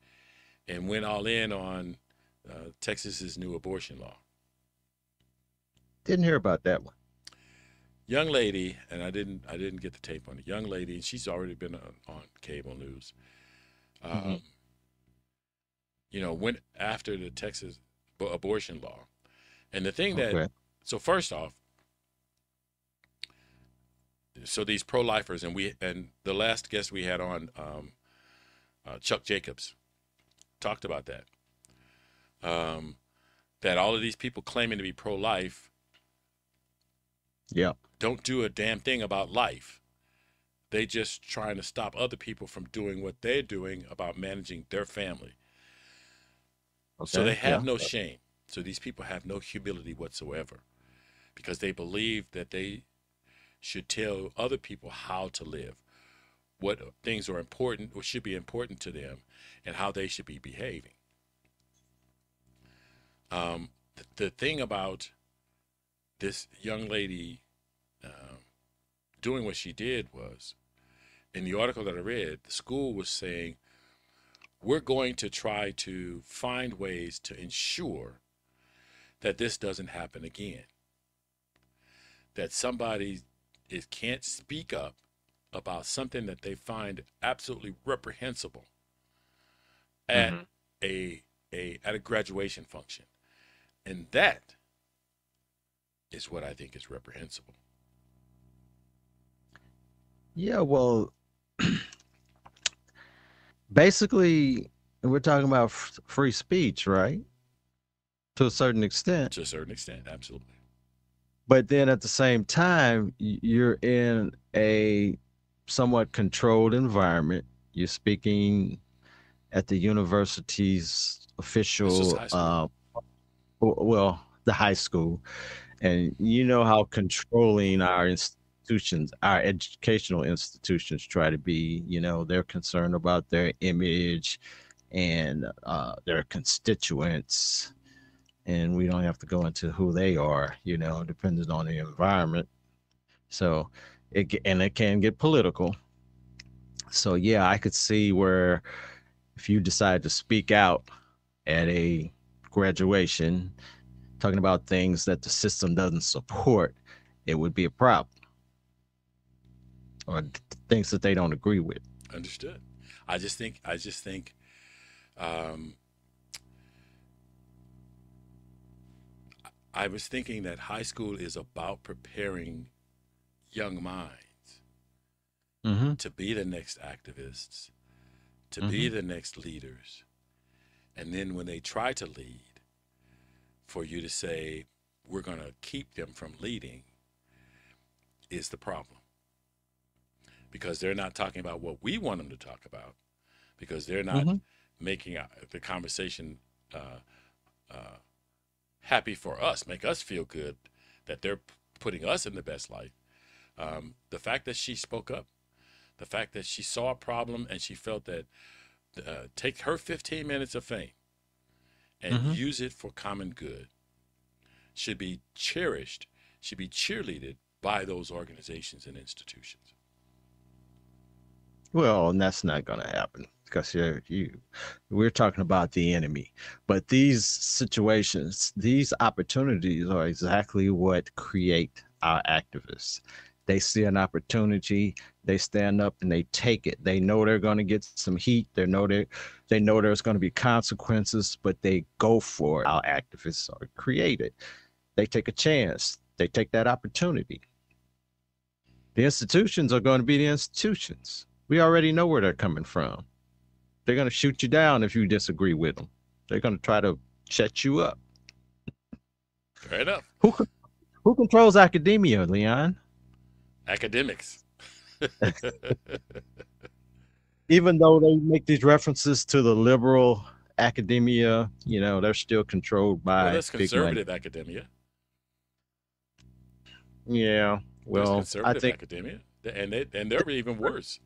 and went all in on uh, Texas's new abortion law. Didn't hear about that one. Young lady, and I didn't I didn't get the tape on it. Young lady, and she's already been on, on cable news. Um, Mhm. You know, went after the Texas bo- abortion law, and the thing that Okay. so first off, so these pro-lifers, and we and the last guest we had on, um, uh, Chuck Jacobs, talked about that. Um, that all of these people claiming to be pro-life Yeah. don't do a damn thing about life. They just trying to stop other people from doing what they're doing about managing their family. So they have yeah. no shame. So these people have no humility whatsoever because they believe that they should tell other people how to live, what things are important or should be important to them, and how they should be behaving. Um, the, the thing about this young lady um, doing what she did was, in the article that I read, the school was saying, we're going to try to find ways to ensure that this doesn't happen again. That somebody is, can't speak up about something that they find absolutely reprehensible at Mhm. a a at a graduation function, and that is what I think is reprehensible. Yeah, well, basically, we're talking about f- free speech, right? To a certain extent. To a certain extent, absolutely. But then at the same time, you're in a somewhat controlled environment. You're speaking at the university's official, uh, well, the high school. And you know how controlling our institutions, our educational institutions try to be. You know, they're concerned about their image and uh, their constituents and we don't have to go into who they are, you know, depending on the environment. So it and it can get political. So yeah, I could see where if you decide to speak out at a graduation talking about things that the system doesn't support, it would be a problem. Or th- things that they don't agree with. Understood. I just think I just think um, I was thinking that high school is about preparing young minds Mm-hmm. to be the next activists, to be the next leaders. And then when they try to lead, for you to say, we're going to keep them from leading, is the problem. Because they're not talking about what we want them to talk about, because they're not Mhm. making uh, the conversation uh, uh, happy for us, make us feel good that they're putting us in the best light. Um, the fact that she spoke up, the fact that she saw a problem and she felt that uh, take her 15 minutes of fame and Mhm. use it for common good should be cherished, should be cheerleaded by those organizations and institutions. Well, and that's not going to happen because you're, you, we're talking about the enemy. But these situations, these opportunities are exactly what create our activists. They see an opportunity, they stand up and they take it. They know they're going to get some heat. They know they they know there's going to be consequences, but they go for it. Our activists are created. They take a chance. They take that opportunity. The institutions are going to be the institutions. We already know where they're coming from. They're going to shoot you down if you disagree with them. They're going to try to shut you up. Fair enough. Who who controls academia, Leon? Academics. Even though they make these references to the liberal academia, you know, they're still controlled by well, that's conservative academia. Yeah. Well, I conservative think academia, and they and they're even worse.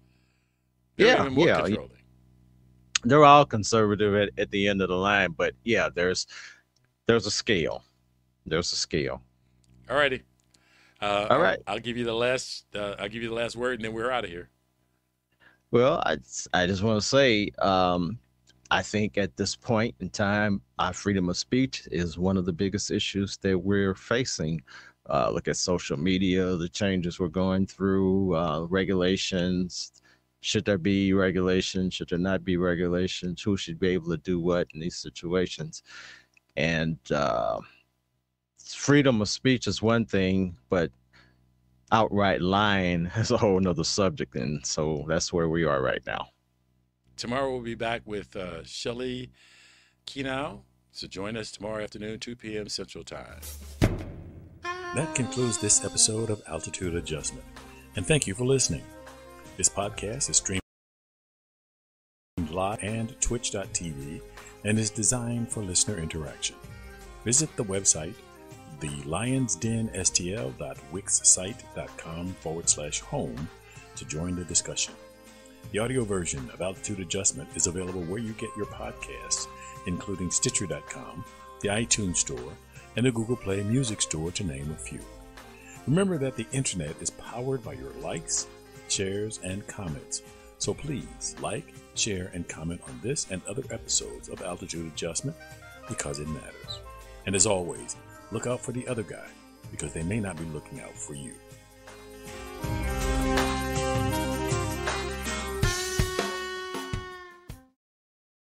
They're Yeah, even yeah, controlling. they're all conservative at, at the end of the line, but yeah, there's there's a scale. There's a scale. All righty. Uh, All right. I'll give you the last. Uh, I'll give you the last word, and then we're out of here. Well, I, I just want to say, um, I think at this point in time, our freedom of speech is one of the biggest issues that we're facing. Uh, look at social media, the changes we're going through, uh, regulations. Should there be regulations? Should there not be regulations? Who should be able to do what in these situations? And uh, freedom of speech is one thing, but outright lying is a whole nother subject. And so that's where we are right now. Tomorrow we'll be back with uh, Shelly Kenow. So join us tomorrow afternoon, 2 p.m. Central Time. That concludes this episode of Altitude Adjustment, and thank you for listening. This podcast is streamed live and twitch.tv and is designed for listener interaction. Visit the website thelionsdenstl.wixsite.com forward slash home to join the discussion. The audio version of Altitude Adjustment is available where you get your podcasts, including Stitcher.com, the iTunes Store, and the Google Play Music Store, to name a few. Remember that the internet is powered by your likes, shares, and comments. So please like, share, and comment on this and other episodes of Altitude Adjustment because it matters. And as always, Look out for the other guy because they may not be looking out for you.